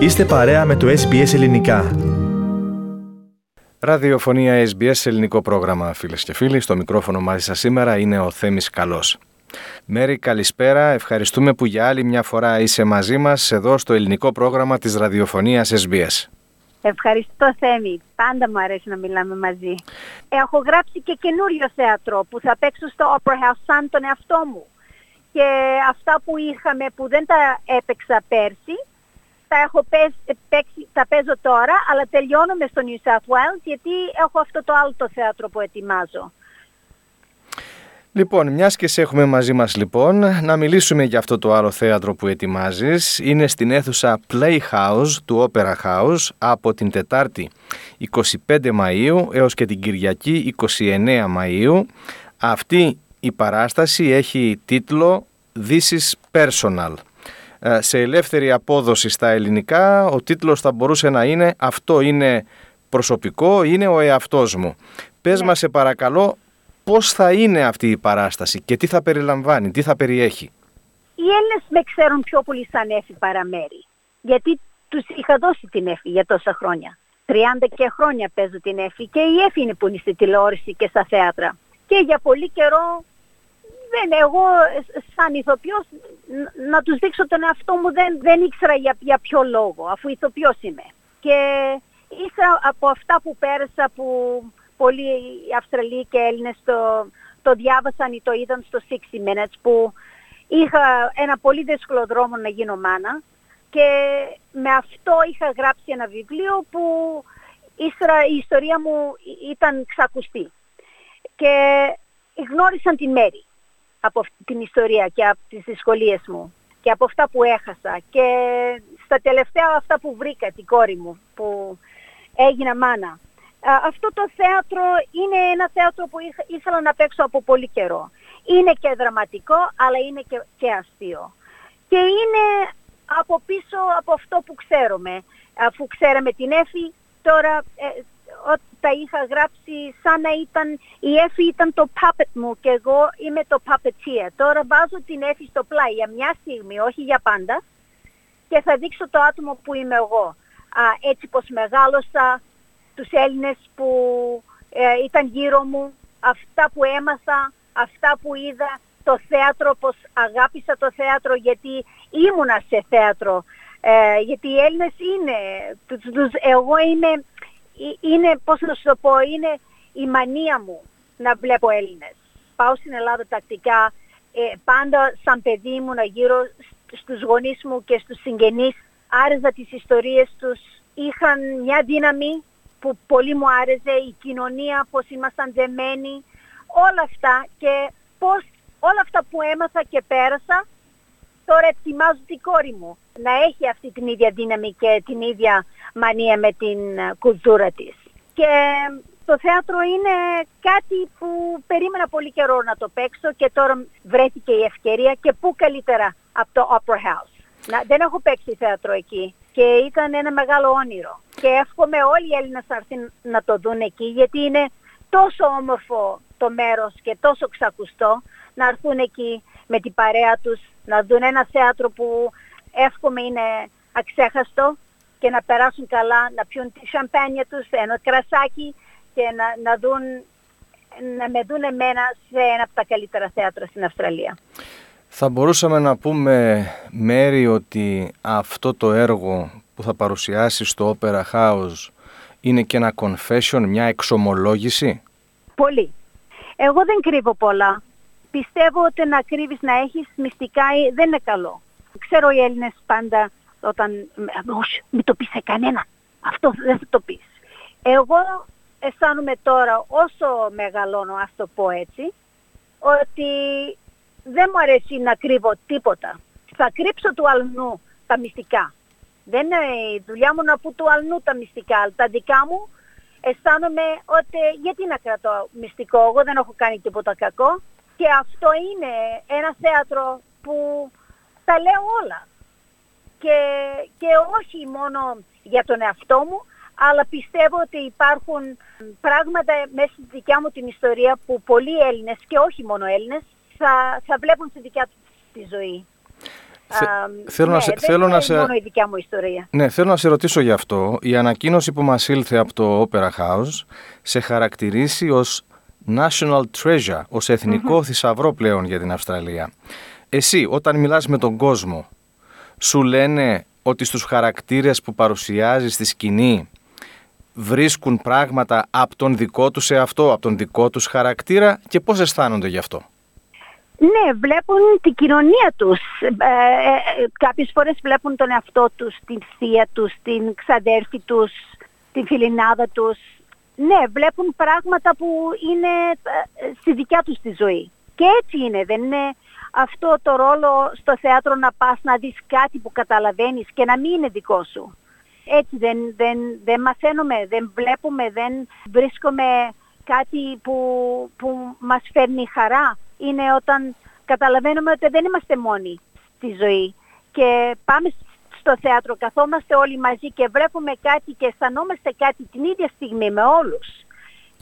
Είστε παρέα με το SBS Ελληνικά. Ραδιοφωνία SBS ελληνικό πρόγραμμα φίλες και φίλοι. Στο μικρόφωνο μαζί σας σήμερα είναι ο Θέμης Καλός. Μέρη καλησπέρα, ευχαριστούμε που για άλλη μια φορά είσαι μαζί μας εδώ στο ελληνικό πρόγραμμα της ραδιοφωνίας SBS. Ευχαριστώ Θέμη, πάντα μου αρέσει να μιλάμε μαζί. Έχω γράψει και καινούριο θέατρο που θα παίξω στο Opera House σαν τον εαυτό μου. Και αυτά που είχαμε που δεν τα έπαιξα πέρσι, τα, έχω παίξει, τα παίζω τώρα, αλλά τελειώνουμε στο New South Wales γιατί έχω αυτό το άλλο το θέατρο που ετοιμάζω. Λοιπόν, μιας και σε έχουμε μαζί μας λοιπόν, να μιλήσουμε για αυτό το άλλο θέατρο που ετοιμάζεις. Είναι στην αίθουσα Playhouse του Opera House από την Τετάρτη 25 Μαΐου έως και την Κυριακή 29 Μαΐου. Αυτή η παράσταση έχει τίτλο This is Personal. Ε, σε ελεύθερη απόδοση στα ελληνικά ο τίτλος θα μπορούσε να είναι «Αυτό είναι προσωπικό, είναι ο εαυτός μου». Πες ναι. μας σε παρακαλώ πώς θα είναι αυτή η παράσταση και τι θα περιλαμβάνει, τι θα περιέχει. Οι Έλληνες με ξέρουν πιο πολύ σαν έφη παραμέρη, γιατί τους είχα δώσει την έφη για τόσα χρόνια. 30 και χρόνια παίζω την έφη και η έφη είναι που είναι στη τηλεόραση και στα θέατρα. Και για πολύ καιρό δεν, εγώ σαν ηθοποιός να τους δείξω τον εαυτό μου δεν, δεν ήξερα για, για ποιο λόγο, αφού ηθοποιός είμαι. Και ύστερα από αυτά που πέρασα που πολλοί Αυστραλοί και Έλληνες το, το διάβασαν ή το είδαν στο 60 Minutes που είχα ένα πολύ δύσκολο δρόμο να γίνω μάνα και με αυτό είχα γράψει ένα βιβλίο που ύστερα η ιστορία μου ήταν ξακουστή. Και γνώρισαν την Μέρη από αυτή την ιστορία και από τις δυσκολίες μου και από αυτά που έχασα και στα τελευταία αυτά που βρήκα την κόρη μου που έγινα μάνα. Αυτό το θέατρο είναι ένα θέατρο που ήθελα να παίξω από πολύ καιρό. Είναι και δραματικό αλλά είναι και, και αστείο. Και είναι από πίσω από αυτό που ξέρουμε. Αφού ξέραμε την Έφη, τώρα ε, τα είχα γράψει σαν να ήταν, η Εφη ήταν το puppet μου και εγώ είμαι το puppeteer. Τώρα βάζω την Εφη στο πλάι για μια στιγμή, όχι για πάντα και θα δείξω το άτομο που είμαι εγώ. Α, έτσι πως μεγάλωσα, τους Έλληνες που ε, ήταν γύρω μου, αυτά που έμαθα, αυτά που είδα, το θέατρο, πως αγάπησα το θέατρο γιατί ήμουνα σε θέατρο. Ε, γιατί οι Έλληνες είναι, εγώ είμαι είναι, πώς να σου το πω, είναι η μανία μου να βλέπω Έλληνες. Πάω στην Ελλάδα τακτικά, ε, πάντα σαν παιδί μου να γύρω στους γονείς μου και στους συγγενείς, άρεζα τις ιστορίες τους, είχαν μια δύναμη που πολύ μου άρεσε, η κοινωνία, πώς ήμασταν δεμένοι, όλα αυτά και πώς όλα αυτά που έμαθα και πέρασα, τώρα ετοιμάζω την κόρη μου να έχει αυτή την ίδια δύναμη και την ίδια μανία με την ε, κουλτούρα της. Και το θέατρο είναι κάτι που περίμενα πολύ καιρό να το παίξω και τώρα βρέθηκε η ευκαιρία και πού καλύτερα από το Opera House. Να, δεν έχω παίξει θέατρο εκεί και ήταν ένα μεγάλο όνειρο. Και εύχομαι όλοι οι Έλληνες να έρθουν να το δουν εκεί γιατί είναι τόσο όμορφο το μέρος και τόσο ξακουστό να έρθουν εκεί με την παρέα τους, να δουν ένα θέατρο που εύχομαι είναι αξέχαστο και να περάσουν καλά, να πιούν τη σαμπάνια τους, ένα κρασάκι και να, να, δουν, να με δουν εμένα σε ένα από τα καλύτερα θέατρα στην Αυστραλία. Θα μπορούσαμε να πούμε, Μέρη, ότι αυτό το έργο που θα παρουσιάσει στο Opera House είναι και ένα confession, μια εξομολόγηση; Πολύ. Εγώ δεν κρύβω πολλά. Πιστεύω ότι να κρύβεις να έχεις μυστικά δεν είναι καλό. Ξέρω οι Έλληνες πάντα όταν, όχι, μην το πεις σε κανένα. Αυτό δεν θα το πεις. Εγώ αισθάνομαι τώρα όσο μεγαλώνω, ας το πω έτσι, ότι δεν μου αρέσει να κρύβω τίποτα. Θα κρύψω του αλνού τα μυστικά. Δεν είναι η δουλειά μου να πω του αλνού τα μυστικά, αλλά τα δικά μου αισθάνομαι ότι γιατί να κρατώ μυστικό, εγώ δεν έχω κάνει τίποτα κακό και αυτό είναι ένα θέατρο που τα λέω όλα και, και όχι μόνο για τον εαυτό μου, αλλά πιστεύω ότι υπάρχουν πράγματα μέσα στη δικιά μου την ιστορία που πολλοί Έλληνες και όχι μόνο Έλληνες θα, θα βλέπουν στη δικιά τους τη ζωή. θέλω ναι, να σε, δεν θέλω είναι να σε... μόνο η δικιά μου ιστορία. Ναι, θέλω να σε ρωτήσω γι' αυτό. Η ανακοίνωση που μας ήλθε από το Opera House σε χαρακτηρίσει ως national treasure, ως εθνικό θησαυρό πλέον για την Αυστραλία. Εσύ, όταν μιλάς με τον κόσμο, σου λένε ότι στους χαρακτήρες που παρουσιάζει στη σκηνή βρίσκουν πράγματα από τον δικό τους εαυτό, από τον δικό τους χαρακτήρα και πώς αισθάνονται γι' αυτό; Ναι, βλέπουν την κοινωνία τους. Ε, ε, ε, κάποιες φορές βλέπουν τον εαυτό τους, την θεία τους, την ξαδέρφη τους, την φιλινάδα τους. Ναι, βλέπουν πράγματα που είναι ε, στη δικιά τους τη ζωή. Και έτσι είναι, δεν είναι αυτό το ρόλο στο θέατρο να πας να δεις κάτι που καταλαβαίνεις και να μην είναι δικό σου. Έτσι δεν, δεν, δεν μαθαίνουμε, δεν βλέπουμε, δεν βρίσκουμε κάτι που, που μας φέρνει χαρά. Είναι όταν καταλαβαίνουμε ότι δεν είμαστε μόνοι στη ζωή και πάμε στο θέατρο, καθόμαστε όλοι μαζί και βλέπουμε κάτι και αισθανόμαστε κάτι την ίδια στιγμή με όλους.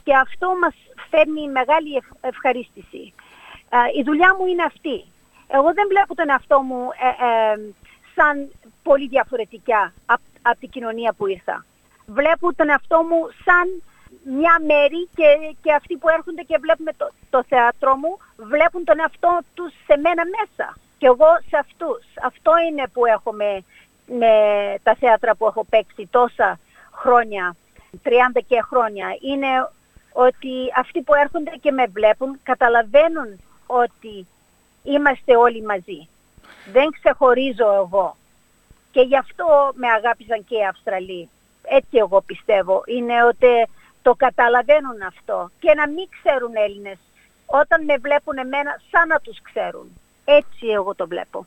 Και αυτό μας φέρνει μεγάλη ευχαρίστηση. η δουλειά μου είναι αυτή. Εγώ δεν βλέπω τον εαυτό μου ε, ε, σαν πολύ διαφορετικά από την κοινωνία που ήρθα. Βλέπω τον εαυτό μου σαν μια μέρη και, και αυτοί που έρχονται και βλέπουν το, το θέατρο μου βλέπουν τον εαυτό τους σε μένα μέσα και εγώ σε αυτούς. Αυτό είναι που έχω με, με τα θέατρα που έχω παίξει τόσα χρόνια, 30 και χρόνια. Είναι ότι αυτοί που έρχονται και με βλέπουν καταλαβαίνουν ότι είμαστε όλοι μαζί. Δεν ξεχωρίζω εγώ. Και γι' αυτό με αγάπησαν και οι Αυστραλοί. Έτσι εγώ πιστεύω. Είναι ότι το καταλαβαίνουν αυτό. Και να μην ξέρουν Έλληνες. Όταν με βλέπουν εμένα σαν να τους ξέρουν. Έτσι εγώ το βλέπω.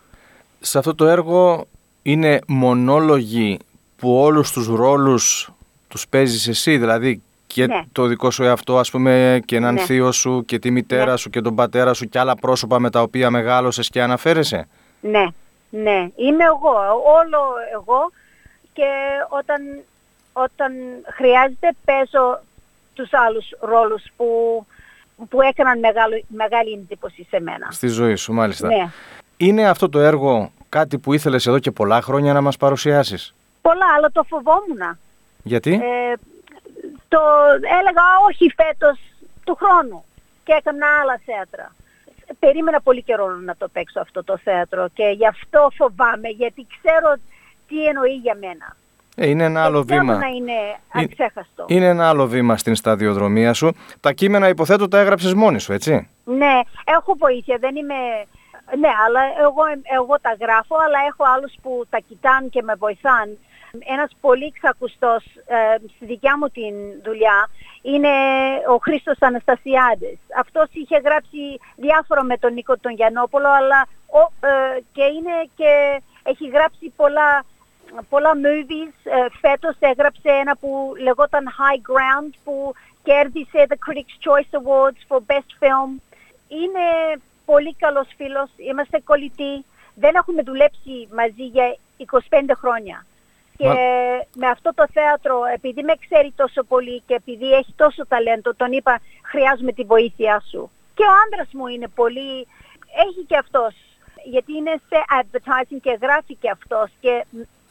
Σε αυτό το έργο είναι μονόλογοι που όλους τους ρόλους τους παίζεις εσύ. Δηλαδή και Ναι. το δικό σου εαυτό ας πούμε και έναν Ναι. θείο σου και τη μητέρα Ναι. σου και τον πατέρα σου και άλλα πρόσωπα με τα οποία μεγάλωσες και αναφέρεσαι; Ναι, ναι. Είμαι εγώ, όλο εγώ και όταν, όταν χρειάζεται παίζω τους άλλους ρόλους που, που έκαναν μεγάλο, μεγάλη εντύπωση σε μένα. Στη ζωή σου μάλιστα. Ναι. Είναι αυτό το έργο κάτι που ήθελες εδώ και πολλά χρόνια να μας παρουσιάσεις; Πολλά, αλλά το φοβόμουν. Γιατί; Ε, το έλεγα όχι φέτος του χρόνου και έκανα άλλα θέατρα. Περίμενα πολύ καιρό να το παίξω αυτό το θέατρο και γι' αυτό φοβάμαι γιατί ξέρω τι εννοεί για μένα. Ε, είναι ένα άλλο Και θέλω βήμα. να είναι Ε, αξέχαστο. Είναι ένα άλλο βήμα στην σταδιοδρομία σου. Τα κείμενα υποθέτω τα έγραψες μόνη σου, έτσι; Ναι, έχω βοήθεια, δεν είμαι... Ναι, αλλά εγώ, εγώ τα γράφω, αλλά έχω άλλους που τα κοιτάνε και με βοηθάν. Ένας πολύ ξακουστός ε, στη δικιά μου την δουλειά είναι ο Χρήστος Αναστασιάδης. Αυτός είχε γράψει διάφορα με τον Νίκο τον Γιαννόπολο, αλλά ο, ε, και είναι και έχει γράψει πολλά πολλά movies. Ε, φέτος έγραψε ένα που λεγόταν High Ground που κέρδισε the Critics' Choice Awards for Best Film. Είναι πολύ καλός φίλος, είμαστε κολλητοί. Δεν έχουμε δουλέψει μαζί για 25 χρόνια. Και Μα- με αυτό το θέατρο, επειδή με ξέρει τόσο πολύ και επειδή έχει τόσο ταλέντο, τον είπα χρειάζομαι τη βοήθειά σου. Και ο άντρας μου είναι πολύ, έχει και αυτός, γιατί είναι σε advertising και γράφει και αυτός και,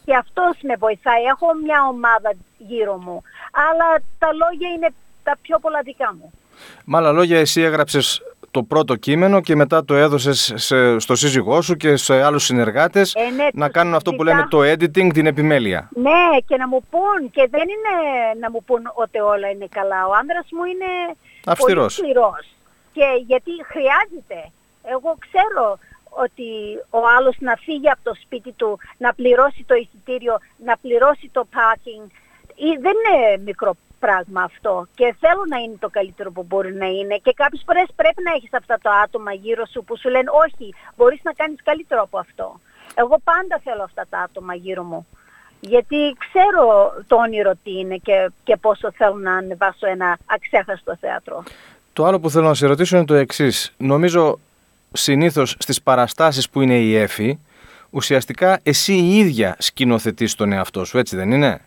και αυτός με βοηθάει. Έχω μια ομάδα γύρω μου, αλλά τα λόγια είναι τα πιο πολλά δικά μου. Με άλλα λόγια, εσύ έγραψες το πρώτο κείμενο και μετά το έδωσες σε- στο σύζυγό σου και σε άλλους συνεργάτες Ε, ναι, να τους κάνουν αυτό που ζητά- λέμε το editing, την επιμέλεια. Ναι, και να μου πούν, και δεν είναι να μου πούν ότι όλα είναι καλά. Ο άνδρας μου είναι Αυστηρός. πολύ σκληρός. Και γιατί χρειάζεται. Εγώ ξέρω ότι ο άλλος να φύγει από το σπίτι του, να πληρώσει το εισιτήριο, να πληρώσει το parking. Ή- Δεν είναι μικρό πράγμα αυτό και θέλω να είναι το καλύτερο που μπορεί να είναι και κάποιες φορές πρέπει να έχεις αυτά τα άτομα γύρω σου που σου λένε όχι, μπορείς να κάνεις καλύτερο από αυτό. Εγώ πάντα θέλω αυτά τα άτομα γύρω μου. Γιατί ξέρω το όνειρο τι είναι και, και πόσο θέλω να ανεβάσω ένα αξέχαστο θέατρο. Το άλλο που θέλω να σε ρωτήσω είναι το εξής. Νομίζω συνήθως στις παραστάσεις που είναι η Εφη, ουσιαστικά εσύ η ίδια σκηνοθετείς τον εαυτό σου, έτσι δεν είναι;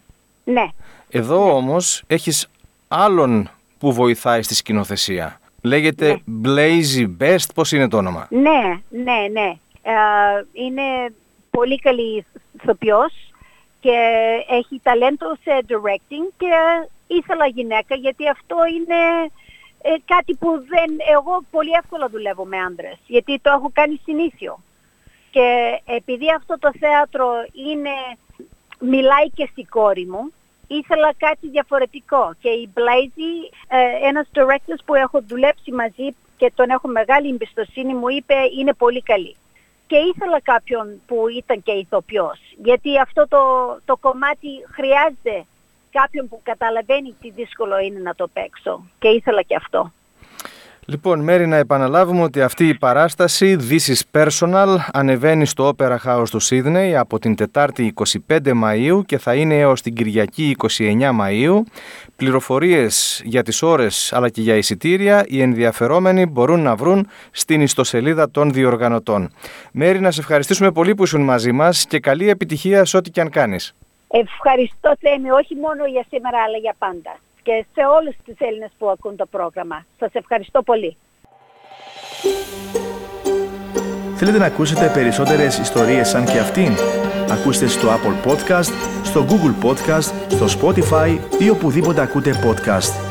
Ναι, Εδώ όμως έχεις άλλον που βοηθάει στη σκηνοθεσία. Λέγεται Blazy Best, πώς είναι το όνομα; ναι, ναι, ναι. Ε, είναι πολύ καλή ηθοποιός και έχει ταλέντο σε directing και ήθελα γυναίκα γιατί αυτό είναι ε, κάτι που δεν, εγώ πολύ εύκολα δουλεύω με άντρες γιατί το έχω κάνει συνήθιο. Και επειδή αυτό το θέατρο είναι, μιλάει και στη κόρη μου, ήθελα κάτι διαφορετικό. Και η Blazy, ε, ένας director που έχω δουλέψει μαζί και τον έχω μεγάλη εμπιστοσύνη, μου είπε είναι πολύ καλή. Και ήθελα κάποιον που ήταν και ηθοποιός, γιατί αυτό το, το κομμάτι χρειάζεται κάποιον που καταλαβαίνει τι δύσκολο είναι να το παίξω. Και ήθελα και αυτό. Λοιπόν, Μέρη, να επαναλάβουμε ότι αυτή η παράσταση This is Personal ανεβαίνει στο Opera House του Sydney από την Τετάρτη 25 Μαΐου και θα είναι έως την Κυριακή 29 Μαΐου. Πληροφορίες για τις ώρες αλλά και για εισιτήρια οι ενδιαφερόμενοι μπορούν να βρουν στην ιστοσελίδα των διοργανωτών. Μέρη, να σε ευχαριστήσουμε πολύ που ήσουν μαζί μας και καλή επιτυχία σε ό,τι και αν κάνεις. Ευχαριστώ Θέμη, όχι μόνο για σήμερα αλλά για πάντα και σε όλους τους Έλληνες που ακούν το πρόγραμμα. Σας ευχαριστώ πολύ. Θέλετε να ακούσετε περισσότερες ιστορίες σαν και αυτήν; Ακούστε στο Apple Podcast, στο Google Podcast, στο Spotify ή οπουδήποτε ακούτε podcast.